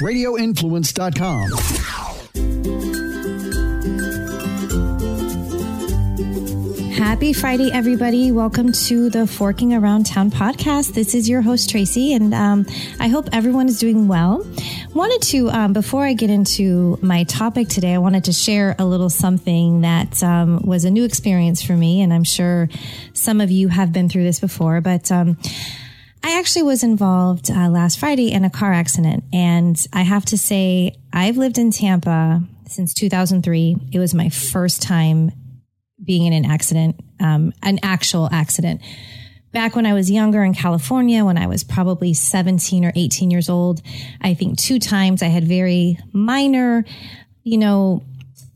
radioinfluence.com. Happy Friday, everybody. Welcome to the Forking Around Town podcast. This is your host, Tracy, and um, I hope everyone is doing well. Wanted to, um, before I get into my topic today, I wanted to share a little something that um, was a new experience for me, and I'm sure some of you have been through this before, but um, I actually was involved uh, last Friday in a car accident, and I have to say, I've lived in Tampa since 2003. It was my first time being in an accident, um, an actual accident. Back when I was younger in California, when I was probably 17 or 18 years old, I think two times I had very minor, you know,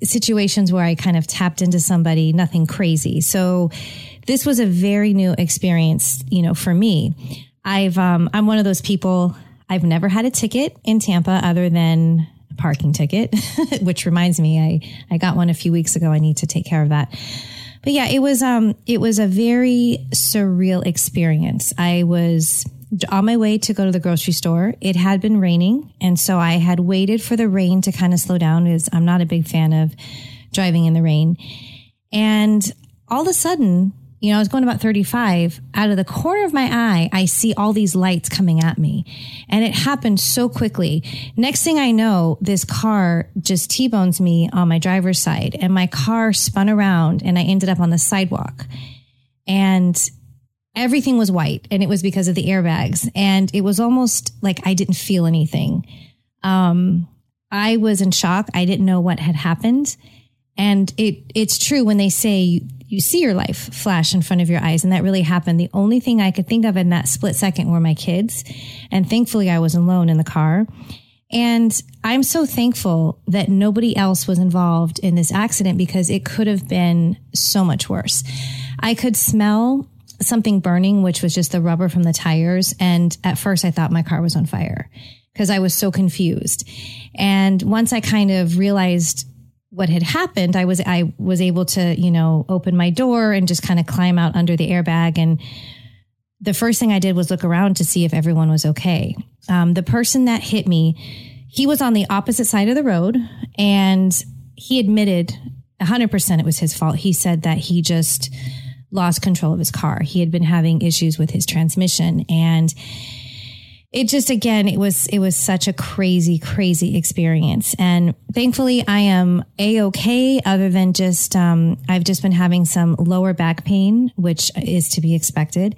situations where I kind of tapped into somebody, nothing crazy. So this was a very new experience, you know, for me. I've, um, I'm one of those people, I've never had a ticket in Tampa other than a parking ticket, which reminds me, I, I got one a few weeks ago. I need to take care of that. But yeah, it was, um, it was a very surreal experience. I was on my way to go to the grocery store. It had been raining. And so I had waited for the rain to kind of slow down because I'm not a big fan of driving in the rain. And all of a sudden, you know, I was going about 35. Out of the corner of my eye, I see all these lights coming at me. And it happened so quickly. Next thing I know, this car just T-bones me on my driver's side and my car spun around and I ended up on the sidewalk. And everything was white and it was because of the airbags. And it was almost like I didn't feel anything. Um, I was in shock. I didn't know what had happened. And it, it's true when they say you see your life flash in front of your eyes. And that really happened. The only thing I could think of in that split second were my kids. And thankfully I was alone in the car. And I'm so thankful that nobody else was involved in this accident because it could have been so much worse. I could smell something burning, which was just the rubber from the tires. And at first I thought my car was on fire because I was so confused. And once I kind of realized what had happened, I was I was able to, you know, open my door and just kind of climb out under the airbag. And the first thing I did was look around to see if everyone was okay. Um, the person that hit me, he was on the opposite side of the road, and he admitted 100% it was his fault. He said that he just lost control of his car. He had been having issues with his transmission and it just again it was it was such a crazy crazy experience. And thankfully i am a-okay other than just um, i've just been having some lower back pain which is to be expected.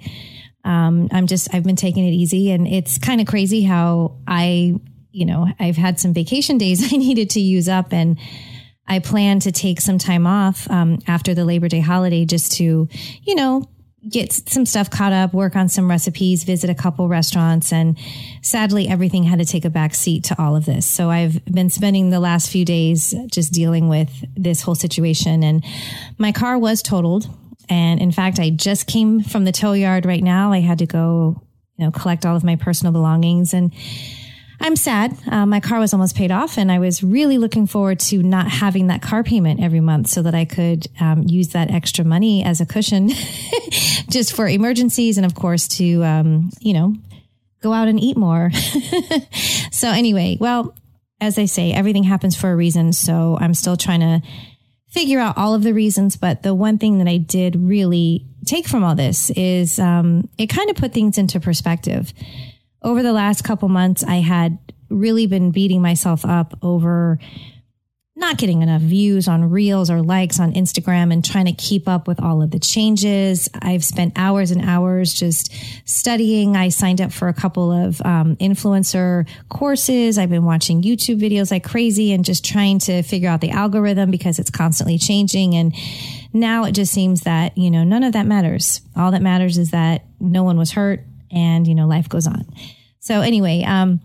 Um, i'm just i've been taking it easy and it's kind of crazy how i you know i've had some vacation days i needed to use up and i plan to take some time off um, after the labor day holiday just to you know get some stuff caught up, work on some recipes, visit a couple restaurants. And sadly, everything had to take a back seat to all of this. So I've been spending the last few days just dealing with this whole situation. And my car was totaled. And in fact, I just came from the tow yard right now. I had to go, you know, collect all of my personal belongings and I'm sad. Uh, my car was almost paid off, and I was really looking forward to not having that car payment every month so that I could um, use that extra money as a cushion just for emergencies and, of course, to, um, you know, go out and eat more. so, anyway, well, as I say, everything happens for a reason. So, I'm still trying to figure out all of the reasons. But the one thing that I did really take from all this is um, it kind of put things into perspective over the last couple months, I had really been beating myself up over not getting enough views on reels or likes on Instagram and trying to keep up with all of the changes. I've spent hours and hours just studying. I signed up for a couple of um, influencer courses. I've been watching YouTube videos like crazy and just trying to figure out the algorithm because it's constantly changing. And now it just seems that, you know, none of that matters. All that matters is that no one was hurt and you know life goes on. So anyway um,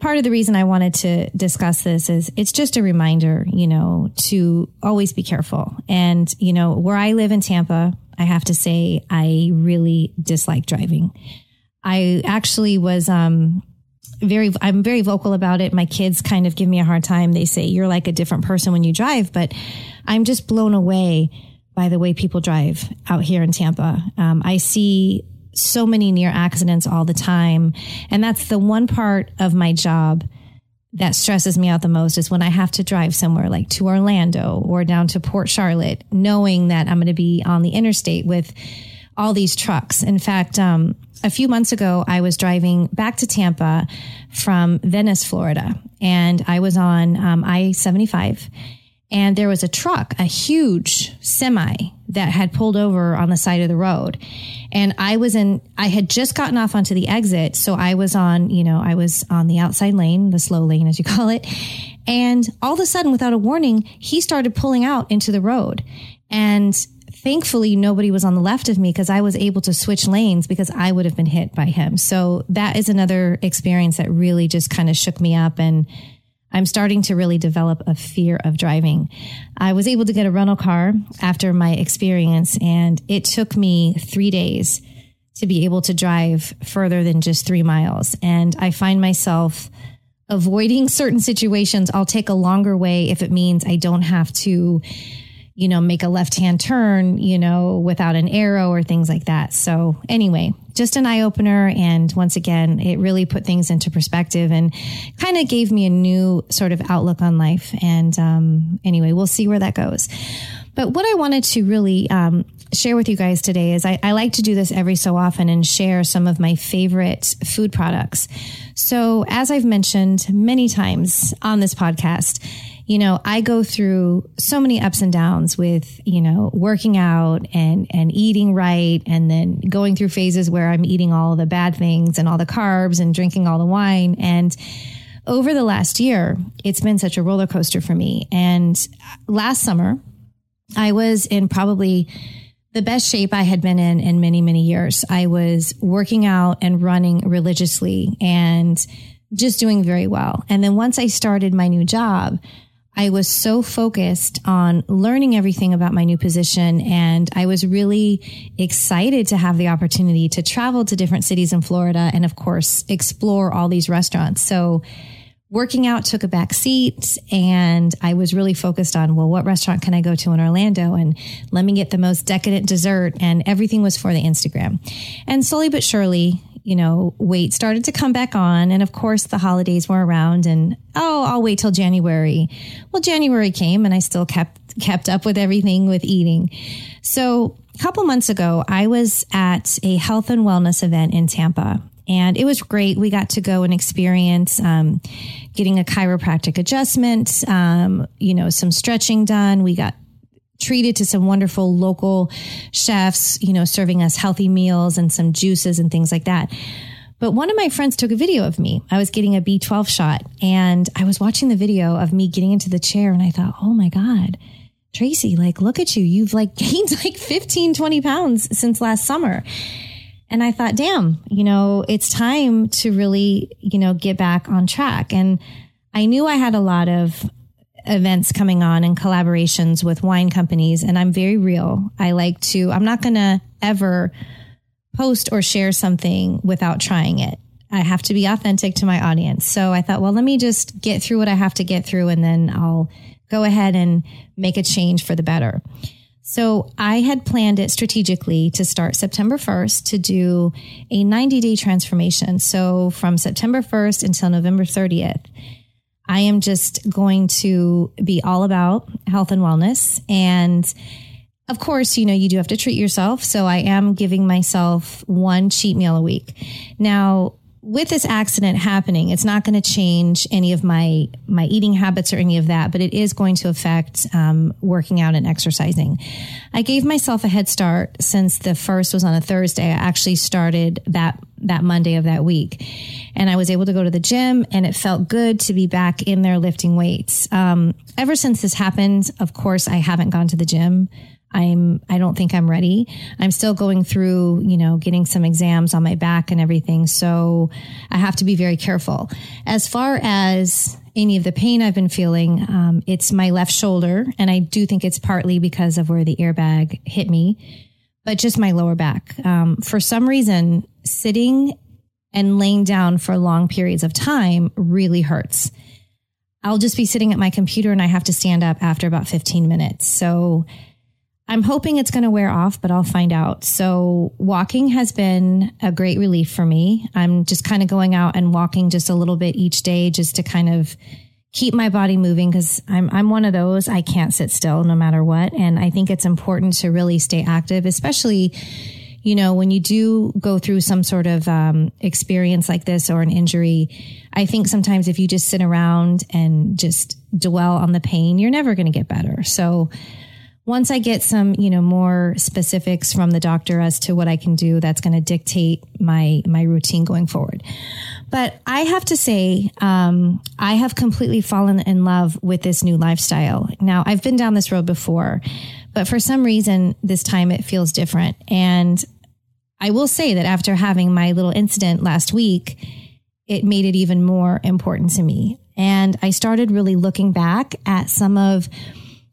part of the reason i wanted to discuss this is it's just a reminder you know to always be careful. And you know where i live in tampa i have to say i really dislike driving. I actually was um, very i'm very vocal about it. My kids kind of give me a hard time. They say you're like a different person when you drive but i'm just blown away by the way people drive out here in tampa. Um, i see so many near accidents all the time. And that's the one part of my job that stresses me out the most is when I have to drive somewhere like to Orlando or down to Port Charlotte, knowing that I'm going to be on the interstate with all these trucks. In fact, um, a few months ago, I was driving back to Tampa from Venice, Florida, and I was on um, I 75 and there was a truck, a huge semi that had pulled over on the side of the road. And I was in, I had just gotten off onto the exit. So I was on, you know, I was on the outside lane, the slow lane, as you call it. And all of a sudden, without a warning, he started pulling out into the road. And thankfully, nobody was on the left of me because I was able to switch lanes because I would have been hit by him. So that is another experience that really just kind of shook me up and I'm starting to really develop a fear of driving. I was able to get a rental car after my experience, and it took me three days to be able to drive further than just three miles. And I find myself avoiding certain situations. I'll take a longer way if it means I don't have to you know, make a left hand turn, you know, without an arrow or things like that. So, anyway, just an eye opener. And once again, it really put things into perspective and kind of gave me a new sort of outlook on life. And um, anyway, we'll see where that goes. But what I wanted to really um, share with you guys today is I, I, like to do this every so often and share some of my favorite food products. So, as I've mentioned many times on this podcast, you know, I go through so many ups and downs with, you know, working out and, and eating right. And then going through phases where I'm eating all the bad things and all the carbs and drinking all the wine. And over the last year, it's been such a roller coaster for me. And last summer, I was in probably the best shape I had been in in many, many years. I was working out and running religiously and just doing very well. And then once I started my new job, I was so focused on learning everything about my new position. And I was really excited to have the opportunity to travel to different cities in Florida and, of course, explore all these restaurants. So, working out took a back seat and I was really focused on, well, what restaurant can I go to in Orlando? And let me get the most decadent dessert. And everything was for the Instagram. And slowly but surely, you know, weight started to come back on. And of course, the holidays were around and, oh, I'll wait till January. Well, January came and I still kept, kept up with everything with eating. So a couple months ago, I was at a health and wellness event in Tampa. And it was great. We got to go and experience um, getting a chiropractic adjustment, um, you know, some stretching done. We got treated to some wonderful local chefs, you know, serving us healthy meals and some juices and things like that. But one of my friends took a video of me. I was getting a B12 shot and I was watching the video of me getting into the chair and I thought, oh my God, Tracy, like, look at you. You've like gained like 15, 20 pounds since last summer. And I thought, damn, you know, it's time to really, you know, get back on track. And I knew I had a lot of events coming on and collaborations with wine companies. And I'm very real. I like to, I'm not going to ever post or share something without trying it. I have to be authentic to my audience. So I thought, well, let me just get through what I have to get through and then I'll go ahead and make a change for the better. So I had planned it strategically to start September 1st to do a 90 day transformation. So from September 1st until November 30th. I am just going to be all about health and wellness. And of course, you know, you do have to treat yourself. So I am giving myself one cheat meal a week. Now, with this accident happening, it's not going to change any of my my eating habits or any of that, but it is going to affect um, working out and exercising. I gave myself a head start since the first was on a Thursday. I actually started that that Monday of that week, and I was able to go to the gym, and it felt good to be back in there lifting weights. Um, ever since this happened, of course, I haven't gone to the gym. I'm, I don't think I'm ready. I'm still going through, you know, getting some exams on my back and everything. So I have to be very careful. As far as any of the pain I've been feeling, um, it's my left shoulder. And I do think it's partly because of where the airbag hit me, but just my lower back. Um, for some reason, sitting and laying down for long periods of time really hurts. I'll just be sitting at my computer and I have to stand up after about 15 minutes. So, I'm hoping it's going to wear off, but I'll find out. So walking has been a great relief for me. I'm just kind of going out and walking just a little bit each day just to kind of keep my body moving because I'm I'm one of those I can't sit still no matter what and I think it's important to really stay active especially you know when you do go through some sort of um, experience like this or an injury I think sometimes if you just sit around and just dwell on the pain you're never going to get better so once I get some, you know, more specifics from the doctor as to what I can do, that's going to dictate my my routine going forward. But I have to say, um, I have completely fallen in love with this new lifestyle. Now, I've been down this road before, but for some reason, this time it feels different. And I will say that after having my little incident last week, it made it even more important to me. And I started really looking back at some of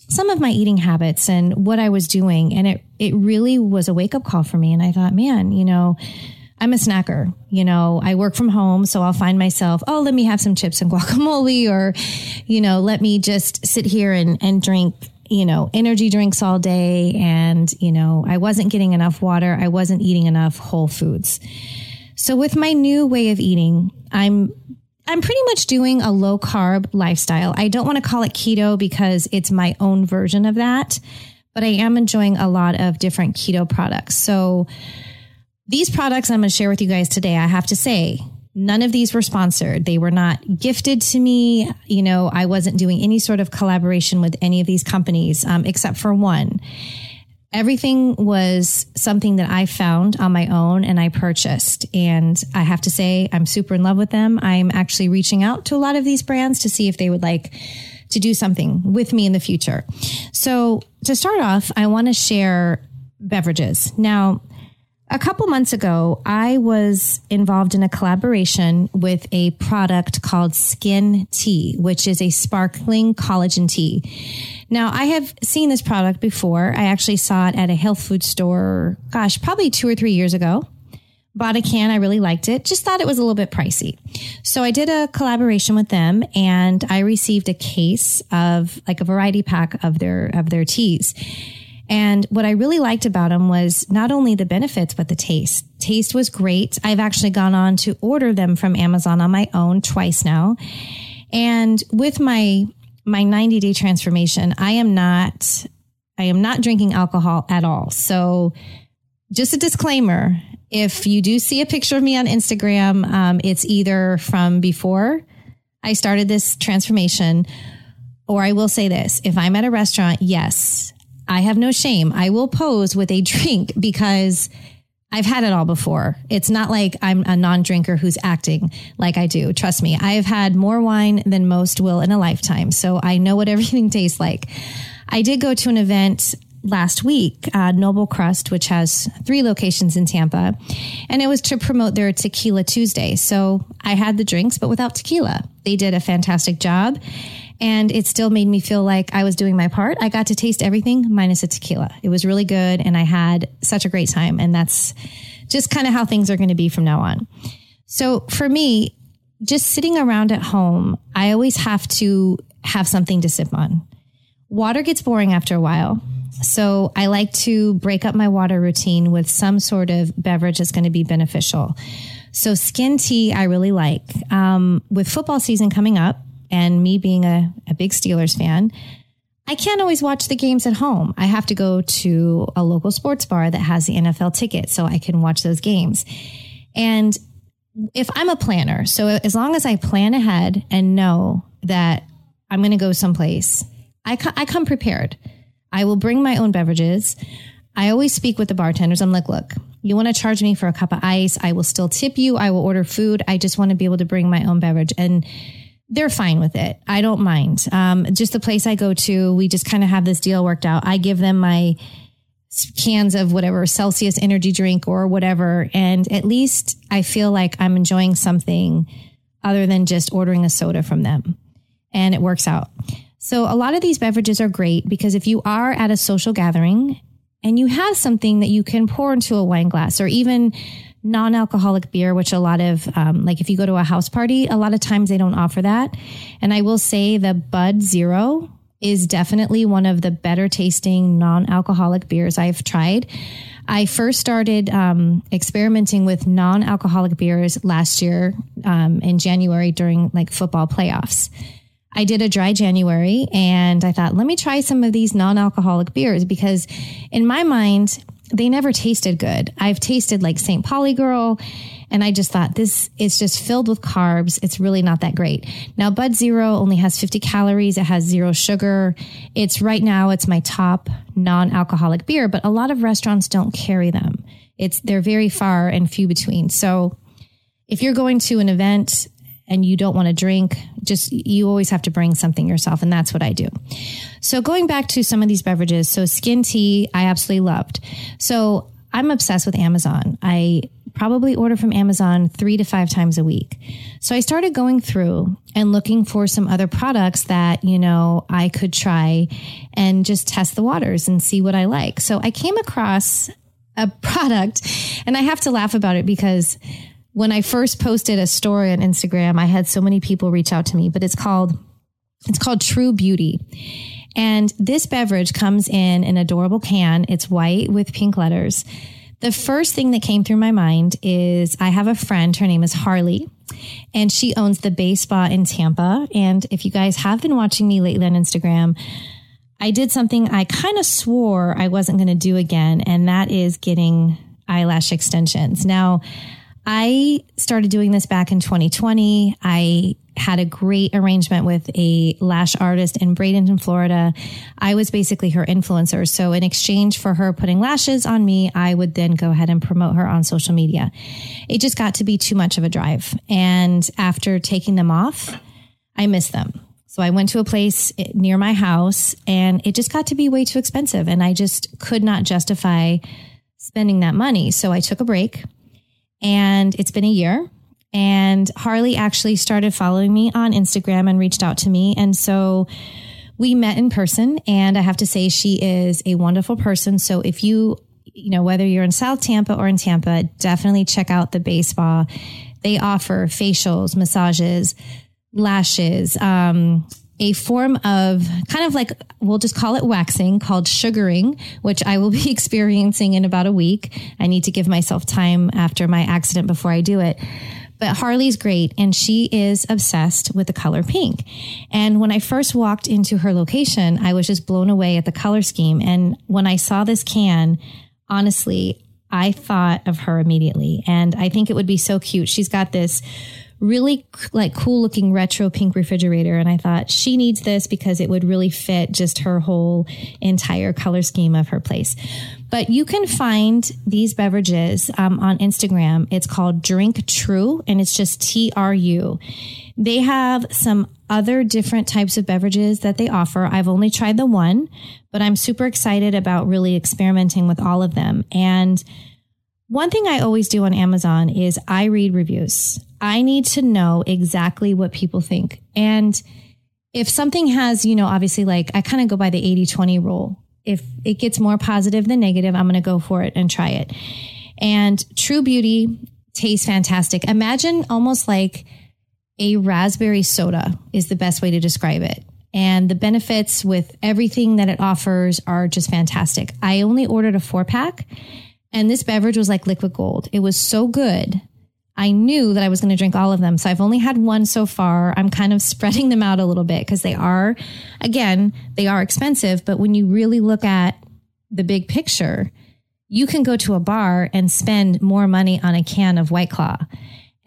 some of my eating habits and what I was doing. And it, it really was a wake up call for me. And I thought, man, you know, I'm a snacker. You know, I work from home, so I'll find myself, oh, let me have some chips and guacamole, or, you know, let me just sit here and, and drink, you know, energy drinks all day. And, you know, I wasn't getting enough water. I wasn't eating enough whole foods. So with my new way of eating, I'm I'm pretty much doing a low carb lifestyle. I don't want to call it keto because it's my own version of that, but I am enjoying a lot of different keto products. So these products I'm going to share with you guys today, I have to say, none of these were sponsored. They were not gifted to me. You know, I wasn't doing any sort of collaboration with any of these companies, um, except for one everything was something that I found on my own and I purchased. And I have to say, I'm super in love with them. I'm actually reaching out to a lot of these brands to see if they would like to do something with me in the future. So to start off, I want to share beverages. Now, a couple months ago, I was involved in a collaboration with a product called Skin Tea, which is a sparkling collagen tea. Now, I have seen this product before. I actually saw it at a health food store, gosh, probably two or three years ago. Bought a can. I really liked it. Just thought it was a little bit pricey. So I did a collaboration with them and I received a case of like a variety pack of their, of their teas. And what I really liked about them was not only the benefits, but the taste. Taste was great. I've actually gone on to order them from Amazon on my own twice now. And with my, my 90 day transformation, I am not, I am not drinking alcohol at all. So just a disclaimer. If you do see a picture of me on Instagram, um, it's either from before I started this transformation, or I will say this. If I'm at a restaurant, yes, I have no shame. I will pose with a drink because I've had it all before. It's not like I'm a non drinker who's acting like I do. Trust me, I've had more wine than most will in a lifetime. So I know what everything tastes like. I did go to an event last week, uh, Noble Crust, which has three locations in Tampa, and it was to promote their Tequila Tuesday. So I had the drinks, but without tequila. They did a fantastic job and it still made me feel like I was doing my part. I got to taste everything minus a tequila. It was really good and I had such a great time. And that's just kind of how things are going to be from now on. So for me, just sitting around at home, I always have to have something to sip on. Water gets boring after a while. So I like to break up my water routine with some sort of beverage that's going to be beneficial. So skin tea, I really like. Um, with football season coming up, and me being a, a big Steelers fan, I can't always watch the games at home. I have to go to a local sports bar that has the NFL ticket so I can watch those games. And if I'm a planner, so as long as I plan ahead and know that I'm going to go someplace, I, I come prepared. I will bring my own beverages. I always speak with the bartenders. I'm like, look, you want to charge me for a cup of ice? I will still tip you. I will order food. I just want to be able to bring my own beverage. And they're fine with it. I don't mind. Um, just the place I go to, we just kind of have this deal worked out. I give them my cans of whatever Celsius energy drink or whatever. And at least I feel like I'm enjoying something other than just ordering a soda from them. And it works out. So a lot of these beverages are great because if you are at a social gathering and you have something that you can pour into a wine glass or even non-alcoholic beer, which a lot of, um, like if you go to a house party, a lot of times they don't offer that. And I will say the Bud Zero is definitely one of the better tasting non alcoholic beers I've tried. I first started um, experimenting with non alcoholic beers last year um, in January during like football playoffs. I did a dry January and I thought, let me try some of these non alcoholic beers because in my mind, they never tasted good. I've tasted like St. Pauli Girl and I just thought this is just filled with carbs. It's really not that great. Now, Bud Zero only has 50 calories. It has zero sugar. It's right now, it's my top non alcoholic beer, but a lot of restaurants don't carry them. It's, they're very far and few between. So if you're going to an event and you don't want to drink, just you always have to bring something yourself. And that's what I do. So going back to some of these beverages. So skin tea, I absolutely loved. So I'm obsessed with Amazon. I probably order from Amazon three to five times a week. So I started going through and looking for some other products that, you know, I could try and just test the waters and see what I like. So I came across a product and I have to laugh about it because when I first posted a story on Instagram, I had so many people reach out to me, but it's called, it's called True Beauty. And this beverage comes in an adorable can. It's white with pink letters. The first thing that came through my mind is I have a friend, her name is Harley, and she owns the Bay Spa in Tampa. And if you guys have been watching me lately on Instagram, I did something I kind of swore I wasn't going to do again, and that is getting eyelash extensions. Now, I started doing this back in 2020. I had a great arrangement with a lash artist in Bradenton, Florida. I was basically her influencer. So in exchange for her putting lashes on me, I would then go ahead and promote her on social media. It just got to be too much of a drive. And after taking them off, I missed them. So I went to a place eh, near my house and it just got to be way too expensive. And I just could not justify spending that money. So I took a break and it's been a year and Harley actually started following me on Instagram and reached out to me. And so we met in person. And I have to say, she is a wonderful person. So if you, you know, whether you're in South Tampa or in Tampa, definitely check out the Bay Spa. They offer facials, massages, lashes, um, a form of kind of like we'll just call it waxing called sugaring which i will be experiencing in about a week i need to give myself time after my accident before i do it but Harley's great and she is obsessed with the color pink. And when I first walked into her location, I was just blown away at the color scheme. And when I saw this can, honestly, I thought of her immediately. And I think it would be so cute. She's got this really like cool looking retro pink refrigerator. And I thought she needs this because it would really fit just her whole entire color scheme of her place. But you can find these beverages um, on Instagram. It's called Drink True and it's just T R U. They have some other different types of beverages that they offer. I've only tried the one, but I'm super excited about really experimenting with all of them. And one thing I always do on Amazon is I read reviews. I need to know exactly what people think. And if something has, you know, obviously like I kind of go by the 80 20 rule. If it gets more positive than negative, I'm going to go for it and try it. And True Beauty tastes fantastic. Imagine almost like a raspberry soda is the best way to describe it. And the benefits with everything that it offers are just fantastic. I only ordered a four pack and this beverage was like liquid gold. It was so good I knew that I was going to drink all of them. So I've only had one so far. I'm kind of spreading them out a little bit because they are, again, they are expensive. But when you really look at the big picture, you can go to a bar and spend more money on a can of White Claw.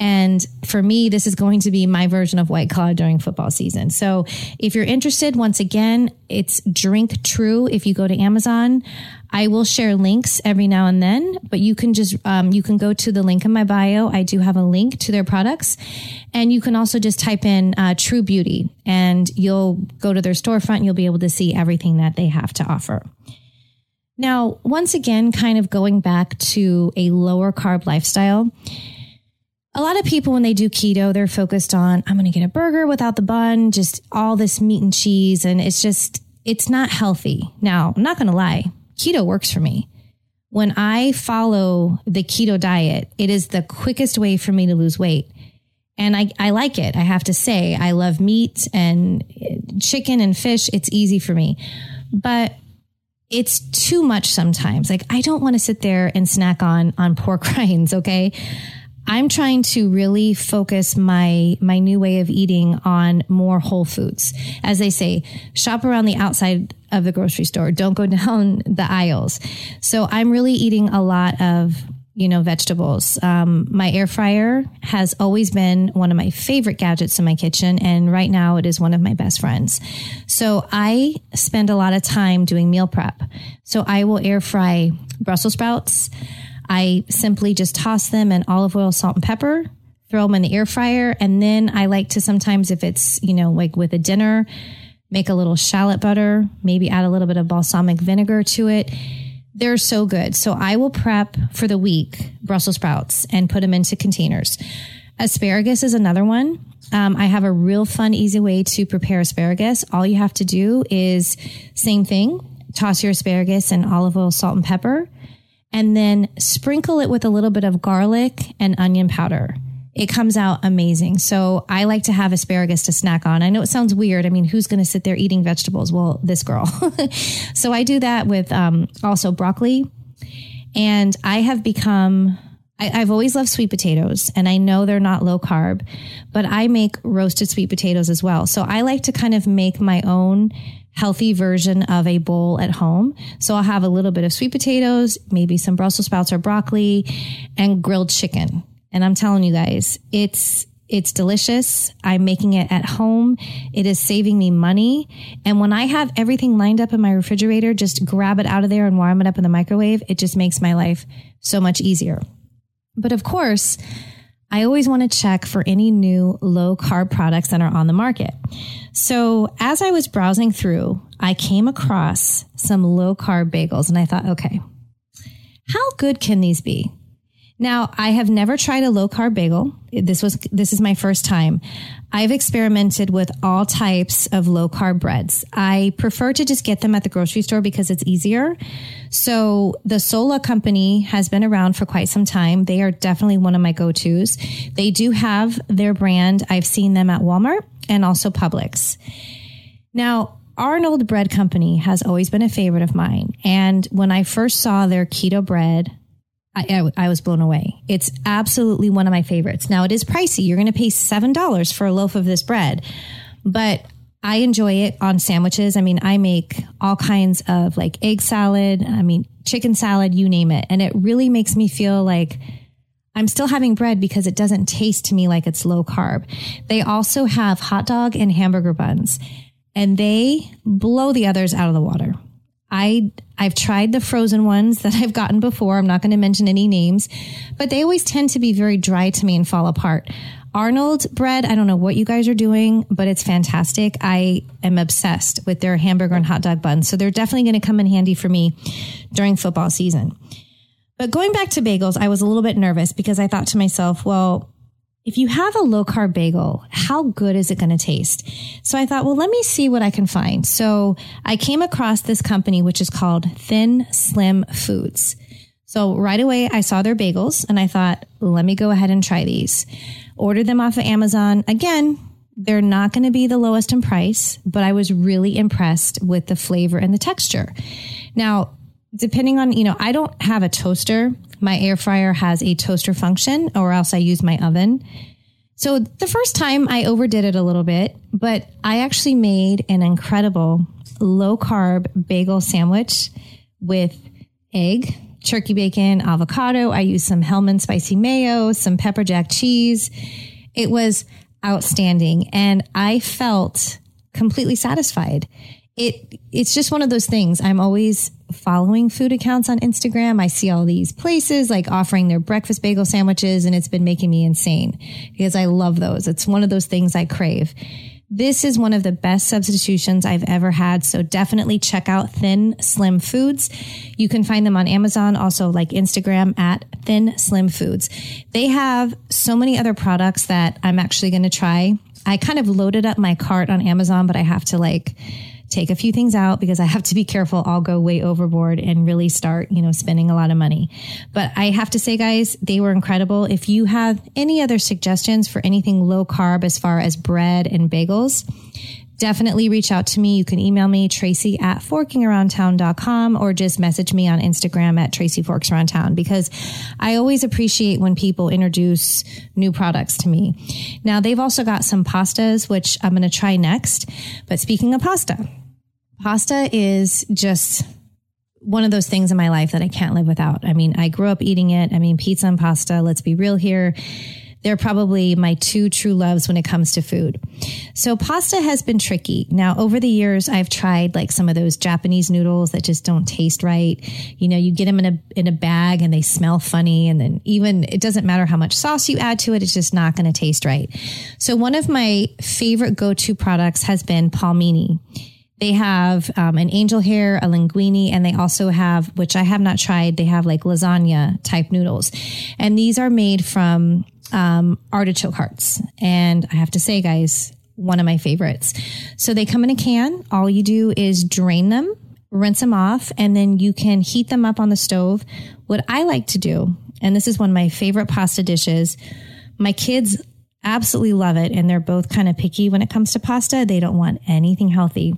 And for me, this is going to be my version of White Claw during football season. So if you're interested, once again, it's Drink True. If you go to Amazon, I will share links every now and then, but you can just, um, you can go to the link in my bio. I do have a link to their products and you can also just type in, uh, True Beauty and you'll go to their storefront. And you'll be able to see everything that they have to offer. Now, once again, kind of going back to a lower carb lifestyle, a lot of people, when they do keto, they're focused on, I'm going to get a burger without the bun, just all this meat and cheese. And it's just, it's not healthy. Now, I'm not going to lie. Keto works for me. When I follow the keto diet, it is the quickest way for me to lose weight. And I, I like it. I have to say, I love meat and eh, chicken and fish, it's easy for me. But it's too much sometimes. Like I don't want to sit there and snack on on pork rinds, okay? I'm trying to really focus my my new way of eating on more whole foods. As they say, shop around the outside of the grocery store. Don't go down the aisles. So I'm really eating a lot of you know, vegetables. Um, my air fryer has always been one of my favorite gadgets in my kitchen. And right now it is one of my best friends. So I spend a lot of time doing meal prep. So I will air fry Brussels sprouts. I simply just toss them in olive oil, salt and pepper, throw them in the air fryer. And then I like to sometimes, if it's, you know, like with a dinner, make a little shallot butter, maybe add a little bit of balsamic vinegar to it they're so good. So I will prep for the week Brussels sprouts and put them into containers. Asparagus is another one. Um, I have a real fun, easy way to prepare asparagus. All you have to do is same thing. Toss your asparagus in olive oil, salt, and pepper, and then sprinkle it with a little bit of garlic and onion powder it comes out amazing. So I like to have asparagus to snack on. I know it sounds weird. I mean, who's going to sit there eating vegetables? Well, this girl. so I do that with um, also broccoli. And I have become, I, have always loved sweet potatoes and I know they're not low carb, but I make roasted sweet potatoes as well. So I like to kind of make my own healthy version of a bowl at home. So I'll have a little bit of sweet potatoes, maybe some Brussels sprouts or broccoli and grilled chicken. And I'm telling you guys, it's, it's delicious. I'm making it at home. It is saving me money. And when I have everything lined up in my refrigerator, just grab it out of there and warm it up in the microwave. It just makes my life so much easier. But of course, I always want to check for any new low carb products that are on the market. So as I was browsing through, I came across some low carb bagels and I thought, okay, how good can these be? Now, I have never tried a low carb bagel. This was, this is my first time. I've experimented with all types of low carb breads. I prefer to just get them at the grocery store because it's easier. So the Sola company has been around for quite some time. They are definitely one of my go-tos. They do have their brand. I've seen them at Walmart and also Publix. Now, Arnold Bread Company has always been a favorite of mine. And when I first saw their keto bread, I, I, was blown away. It's absolutely one of my favorites. Now it is pricey. You're going to pay $7 for a loaf of this bread, but I enjoy it on sandwiches. I mean, I make all kinds of like egg salad. I mean, chicken salad, you name it. And it really makes me feel like I'm still having bread because it doesn't taste to me like it's low carb. They also have hot dog and hamburger buns and they blow the others out of the water. I I've tried the frozen ones that I've gotten before. I'm not going to mention any names, but they always tend to be very dry to me and fall apart. Arnold bread, I don't know what you guys are doing, but it's fantastic. I am obsessed with their hamburger and hot dog buns. So they're definitely going to come in handy for me during football season. But going back to bagels, I was a little bit nervous because I thought to myself, well, if you have a low carb bagel, how good is it going to taste? So I thought, well, let me see what I can find. So I came across this company, which is called Thin Slim Foods. So right away, I saw their bagels and I thought, let me go ahead and try these. Ordered them off of Amazon. Again, they're not going to be the lowest in price, but I was really impressed with the flavor and the texture. Now, depending on, you know, I don't have a toaster. My air fryer has a toaster function or else I use my oven. So the first time I overdid it a little bit, but I actually made an incredible low carb bagel sandwich with egg, turkey bacon, avocado. I used some Hellmann spicy mayo, some pepper jack cheese. It was outstanding and I felt completely satisfied. It it's just one of those things. I'm always following food accounts on Instagram. I see all these places like offering their breakfast bagel sandwiches and it's been making me insane because I love those. It's one of those things I crave. This is one of the best substitutions I've ever had. So definitely check out Thin Slim Foods. You can find them on Amazon, also like Instagram at Thin Slim Foods. They have so many other products that I'm actually going to try. I kind of loaded up my cart on Amazon, but I have to like take a few things out because I have to be careful. I'll go way overboard and really start, you know, spending a lot of money. But I have to say, guys, they were incredible. If you have any other suggestions for anything low carb as far as bread and bagels, definitely reach out to me. You can email me, Tracy at forkingaroundtown.com or just message me on Instagram at Tracy Forks Around Town because I always appreciate when people introduce new products to me. Now they've also got some pastas, which I'm going to try next. But speaking of pasta, pasta is just one of those things in my life that I can't live without. I mean, I grew up eating it. I mean, pizza and pasta, let's be real here they're probably my two true loves when it comes to food. So pasta has been tricky. Now, over the years, I've tried like some of those Japanese noodles that just don't taste right. You know, you get them in a, in a bag and they smell funny. And then even it doesn't matter how much sauce you add to it. It's just not going to taste right. So one of my favorite go-to products has been Palmini. They have um, an angel hair, a linguine, and they also have, which I have not tried, they have like lasagna type noodles. And these are made from um, artichoke hearts. And I have to say, guys, one of my favorites. So they come in a can. All you do is drain them, rinse them off, and then you can heat them up on the stove. What I like to do, and this is one of my favorite pasta dishes, my kids absolutely love it. And they're both kind of picky when it comes to pasta. They don't want anything healthy.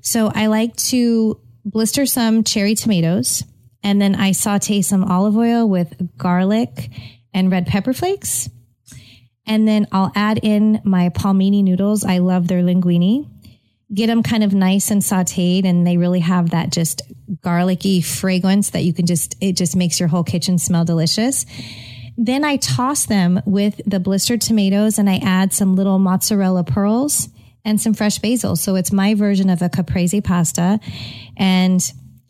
So I like to blister some cherry tomatoes and then I saute some olive oil with garlic and red pepper flakes. And then I'll add in my palmini noodles. I love their linguine. Get them kind of nice and sauteed, and they really have that just garlicky fragrance that you can just, it just makes your whole kitchen smell delicious. Then I toss them with the blistered tomatoes and I add some little mozzarella pearls and some fresh basil. So it's my version of a caprese pasta. And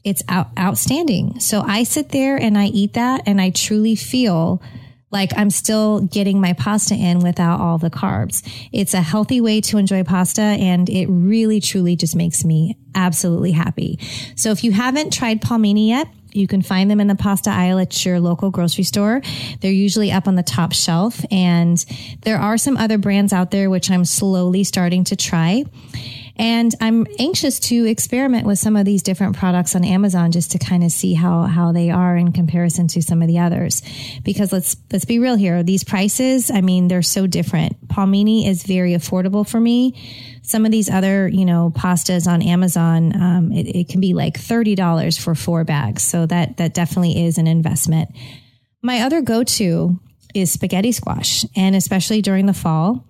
it's out, outstanding. So I sit there and I eat that and I truly feel like I'm still getting my pasta in without all the carbs. It's a healthy way to enjoy pasta and it really truly just makes me absolutely happy. So if you haven't tried palmini yet, you can find them in the pasta aisle at your local grocery store. They're usually up on the top shelf and there are some other brands out there which I'm slowly starting to try. And I'm anxious to experiment with some of these different products on Amazon just to kind of see how, how they are in comparison to some of the others. Because let's, let's be real here. These prices, I mean, they're so different. Palmini is very affordable for me. Some of these other, you know, pastas on Amazon, um, it, it can be like $30 for four bags. So that, that definitely is an investment. My other go-to is spaghetti squash. And especially during the fall,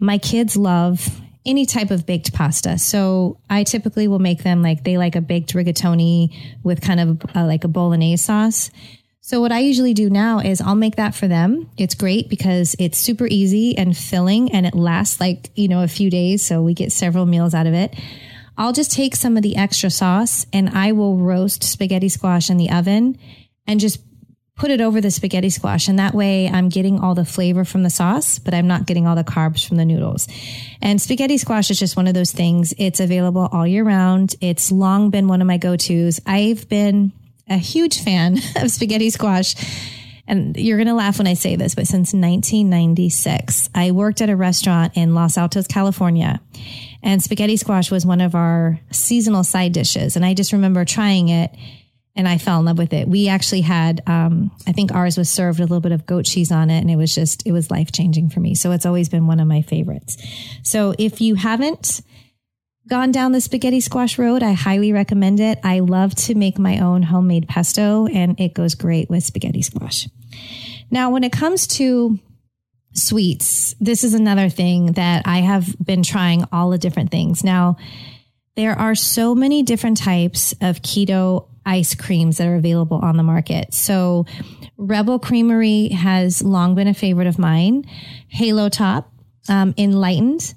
my kids love any type of baked pasta. So I typically will make them like they like a baked rigatoni with kind of uh, like a bolognese sauce. So what I usually do now is I'll make that for them. It's great because it's super easy and filling and it lasts like, you know, a few days. So we get several meals out of it. I'll just take some of the extra sauce and I will roast spaghetti squash in the oven and just put it over the spaghetti squash. And that way I'm getting all the flavor from the sauce, but I'm not getting all the carbs from the noodles. And spaghetti squash is just one of those things. It's available all year round. It's long been one of my go-tos. I've been a huge fan of spaghetti squash. And you're going to laugh when I say this, but since 1996, I worked at a restaurant in Los Altos, California, and spaghetti squash was one of our seasonal side dishes. And I just remember trying it and I fell in love with it. We actually had, um, I think ours was served a little bit of goat cheese on it, and it was just, it was life changing for me. So it's always been one of my favorites. So if you haven't gone down the spaghetti squash road, I highly recommend it. I love to make my own homemade pesto, and it goes great with spaghetti squash. Now, when it comes to sweets, this is another thing that I have been trying all the different things. Now, there are so many different types of keto ice creams that are available on the market. So Rebel Creamery has long been a favorite of mine. Halo Top, um, Enlightened.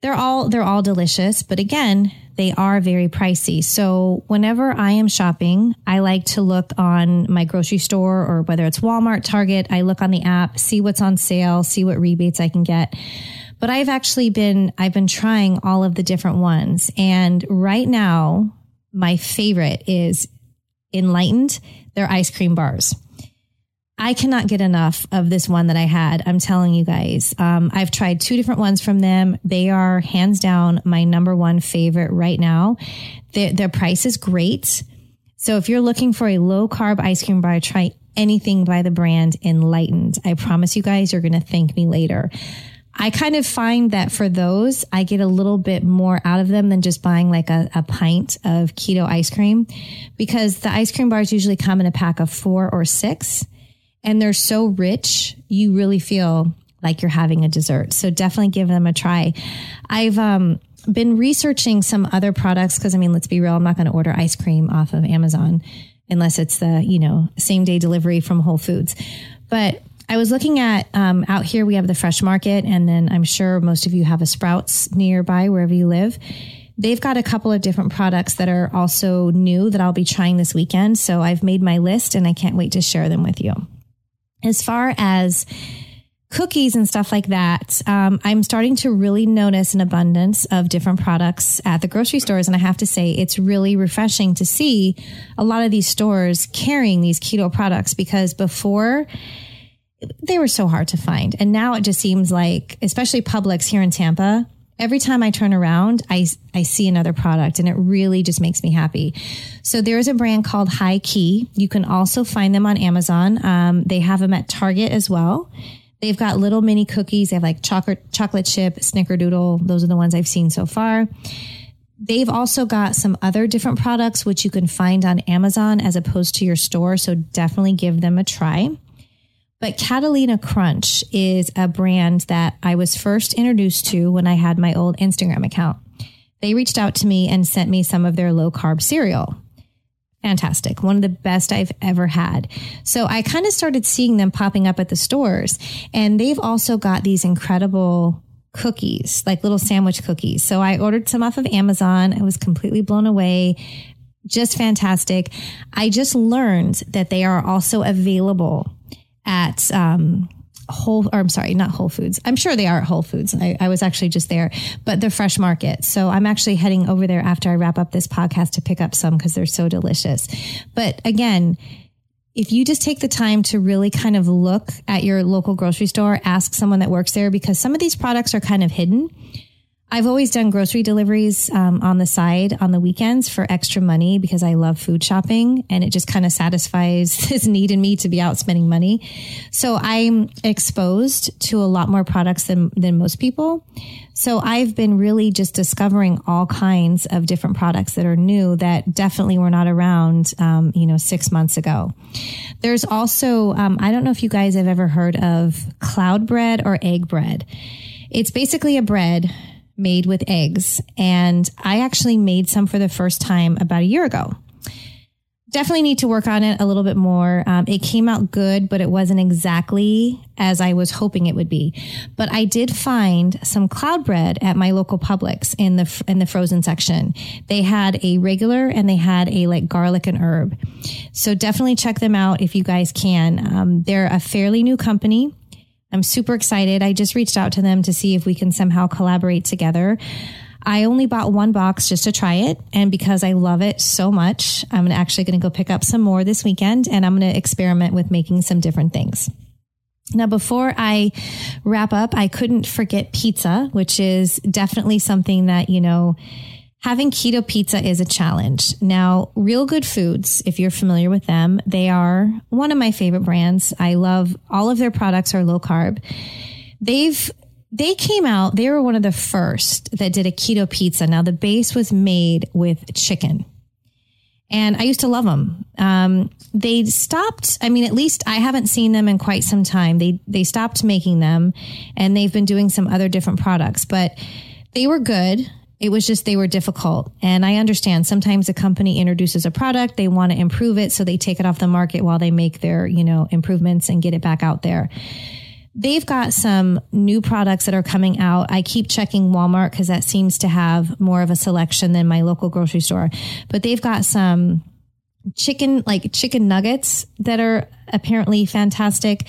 They're all they're all delicious, but again, they are very pricey. So whenever I am shopping, I like to look on my grocery store or whether it's Walmart, Target, I look on the app, see what's on sale, see what rebates I can get. But I've actually been I've been trying all of the different ones and right now my favorite is Enlightened, their ice cream bars. I cannot get enough of this one that I had. I'm telling you guys. Um, I've tried two different ones from them. They are hands down my number one favorite right now. Their, their price is great. So if you're looking for a low carb ice cream bar, try anything by the brand Enlightened. I promise you guys, you're going to thank me later. I kind of find that for those, I get a little bit more out of them than just buying like a, a pint of keto ice cream because the ice cream bars usually come in a pack of four or six and they're so rich, you really feel like you're having a dessert. So definitely give them a try. I've, um, been researching some other products because I mean, let's be real, I'm not going to order ice cream off of Amazon unless it's the, you know, same day delivery from Whole Foods. But I was looking at um, out here, we have the fresh market, and then I'm sure most of you have a Sprouts nearby wherever you live. They've got a couple of different products that are also new that I'll be trying this weekend. So I've made my list and I can't wait to share them with you. As far as cookies and stuff like that, um, I'm starting to really notice an abundance of different products at the grocery stores. And I have to say, it's really refreshing to see a lot of these stores carrying these keto products because before, they were so hard to find. And now it just seems like, especially Publix here in Tampa, every time I turn around, I, I see another product and it really just makes me happy. So there's a brand called HighKey. You can also find them on Amazon. Um, they have them at Target as well. They've got little mini cookies. They have like chocolate, chocolate chip, snickerdoodle. Those are the ones I've seen so far. They've also got some other different products, which you can find on Amazon as opposed to your store. So definitely give them a try. But Catalina Crunch is a brand that I was first introduced to when I had my old Instagram account. They reached out to me and sent me some of their low carb cereal. Fantastic. One of the best I've ever had. So I kind of started seeing them popping up at the stores and they've also got these incredible cookies, like little sandwich cookies. So I ordered some off of Amazon. I was completely blown away. Just fantastic. I just learned that they are also available at um, Whole, or I'm sorry, not Whole Foods. I'm sure they are at Whole Foods. I, I, was actually just there, but the fresh market. So I'm actually heading over there after I wrap up this podcast to pick up some because they're so delicious. But again, if you just take the time to really kind of look at your local grocery store, ask someone that works there because some of these products are kind of hidden. I've always done grocery deliveries um, on the side on the weekends for extra money because I love food shopping and it just kind of satisfies this need in me to be out spending money. So I'm exposed to a lot more products than, than most people. So I've been really just discovering all kinds of different products that are new that definitely were not around, um, you know, six months ago. There's also, um, I don't know if you guys have ever heard of cloud bread or egg bread. It's basically a bread made with eggs. And I actually made some for the first time about a year ago. Definitely need to work on it a little bit more. Um, it came out good, but it wasn't exactly as I was hoping it would be. But I did find some cloud bread at my local Publix in the in the frozen section. They had a regular and they had a like garlic and herb. So definitely check them out if you guys can. Um, they're a fairly new company. I'm super excited. I just reached out to them to see if we can somehow collaborate together. I only bought one box just to try it. And because I love it so much, I'm actually going to go pick up some more this weekend and I'm going to experiment with making some different things. Now, before I wrap up, I couldn't forget pizza, which is definitely something that, you know, Having keto pizza is a challenge. Now, Real Good Foods, if you're familiar with them, they are one of my favorite brands. I love all of their products are low carb. They've they came out, they were one of the first that did a keto pizza. Now, the base was made with chicken. And I used to love them. Um, they stopped. I mean, at least I haven't seen them in quite some time. They they stopped making them, and they've been doing some other different products. But they were good. It was just they were difficult. And I understand sometimes a company introduces a product, they want to improve it, so they take it off the market while they make their, you know, improvements and get it back out there. They've got some new products that are coming out. I keep checking Walmart because that seems to have more of a selection than my local grocery store. But they've got some chicken, like chicken nuggets that are apparently fantastic.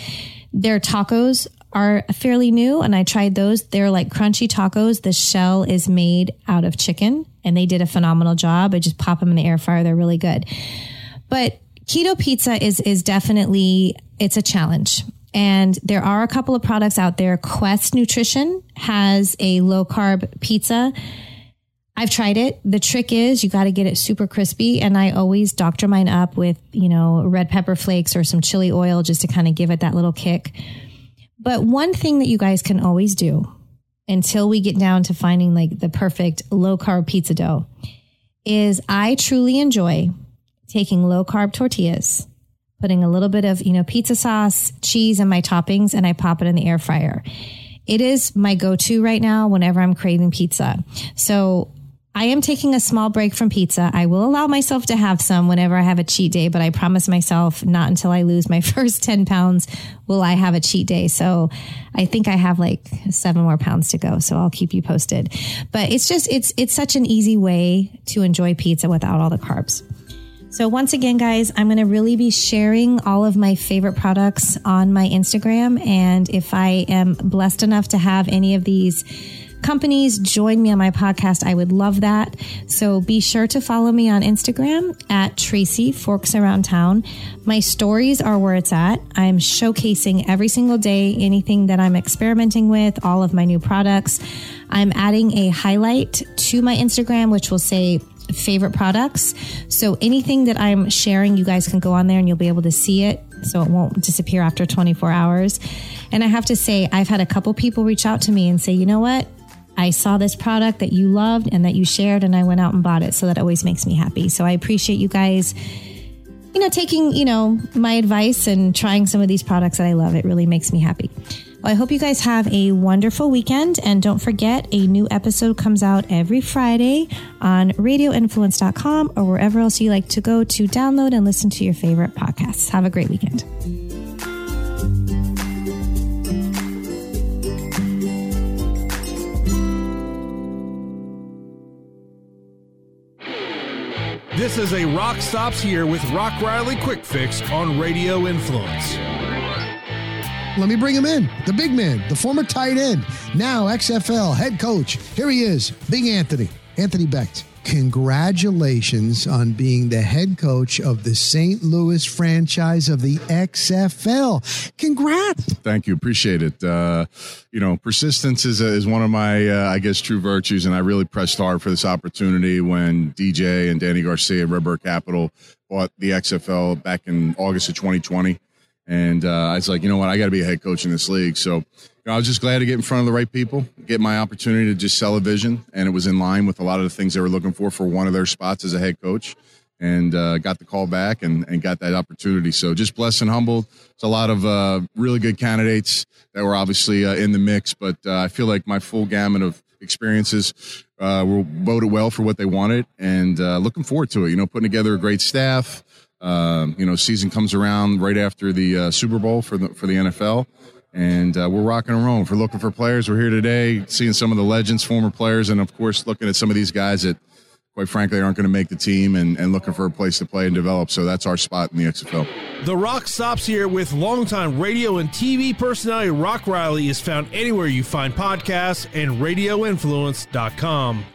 Their tacos are fairly new and I tried those. They're like crunchy tacos. The shell is made out of chicken and they did a phenomenal job. I just pop them in the air fryer. They're really good. But keto pizza is, is definitely, it's a challenge. And there are a couple of products out there. Quest Nutrition has a low carb pizza. I've tried it. The trick is you got to get it super crispy. And I always doctor mine up with, you know, red pepper flakes or some chili oil just to kind of give it that little kick. But one thing that you guys can always do until we get down to finding like the perfect low carb pizza dough is I truly enjoy taking low carb tortillas, putting a little bit of, you know, pizza sauce, cheese and my toppings and I pop it in the air fryer. It is my go-to right now whenever I'm craving pizza. So I am taking a small break from pizza. I will allow myself to have some whenever I have a cheat day, but I promise myself not until I lose my first 10 pounds will I have a cheat day. So I think I have like seven more pounds to go. So I'll keep you posted. But it's just, it's, it's such an easy way to enjoy pizza without all the carbs. So once again, guys, I'm going to really be sharing all of my favorite products on my Instagram. And if I am blessed enough to have any of these companies join me on my podcast, I would love that. So be sure to follow me on Instagram at Tracy Forks Around Town. My stories are where it's at. I'm showcasing every single day anything that I'm experimenting with, all of my new products. I'm adding a highlight to my Instagram, which will say favorite products. So anything that I'm sharing, you guys can go on there and you'll be able to see it. So it won't disappear after 24 hours. And I have to say, I've had a couple people reach out to me and say, you know what? I saw this product that you loved and that you shared, and I went out and bought it. So that always makes me happy. So I appreciate you guys, you know, taking, you know, my advice and trying some of these products that I love. It really makes me happy. Well, I hope you guys have a wonderful weekend. And don't forget, a new episode comes out every Friday on radioinfluence.com or wherever else you like to go to download and listen to your favorite podcasts. Have a great weekend. This is a Rock Stops Here with Rock Riley Quick Fix on Radio Influence. Let me bring him in. The big man, the former tight end, now XFL head coach. Here he is, Big Anthony, Anthony Becht. Congratulations on being the head coach of the St. Louis franchise of the XFL. Congrats. Thank you. Appreciate it. Uh, you know, persistence is, is one of my, uh, I guess, true virtues. And I really pressed hard for this opportunity when DJ and Dany Garcia, Redbird Capital, bought the XFL back in August of 2020. And uh, I was like, you know what? I got to be a head coach in this league. So I was just glad to get in front of the right people, get my opportunity to just sell a vision. And it was in line with a lot of the things they were looking for for one of their spots as a head coach. And uh, got the call back and, and got that opportunity. So just blessed and humbled. It's a lot of uh, really good candidates that were obviously uh, in the mix, but uh, I feel like my full gamut of experiences uh, were voted well for what they wanted and looking forward to it. You know, putting together a great staff. Um, you know, season comes around right after the uh, Super Bowl for the for the NFL, and uh, we're rocking and rolling. If we're looking for players, we're here today, seeing some of the legends, former players, and of course, looking at some of these guys that, quite frankly, aren't going to make the team, and, and looking for a place to play and develop. So that's our spot in the XFL. The Rock stops here with longtime radio and TV personality Rock Riley is found anywhere you find podcasts and RadioInfluence.com.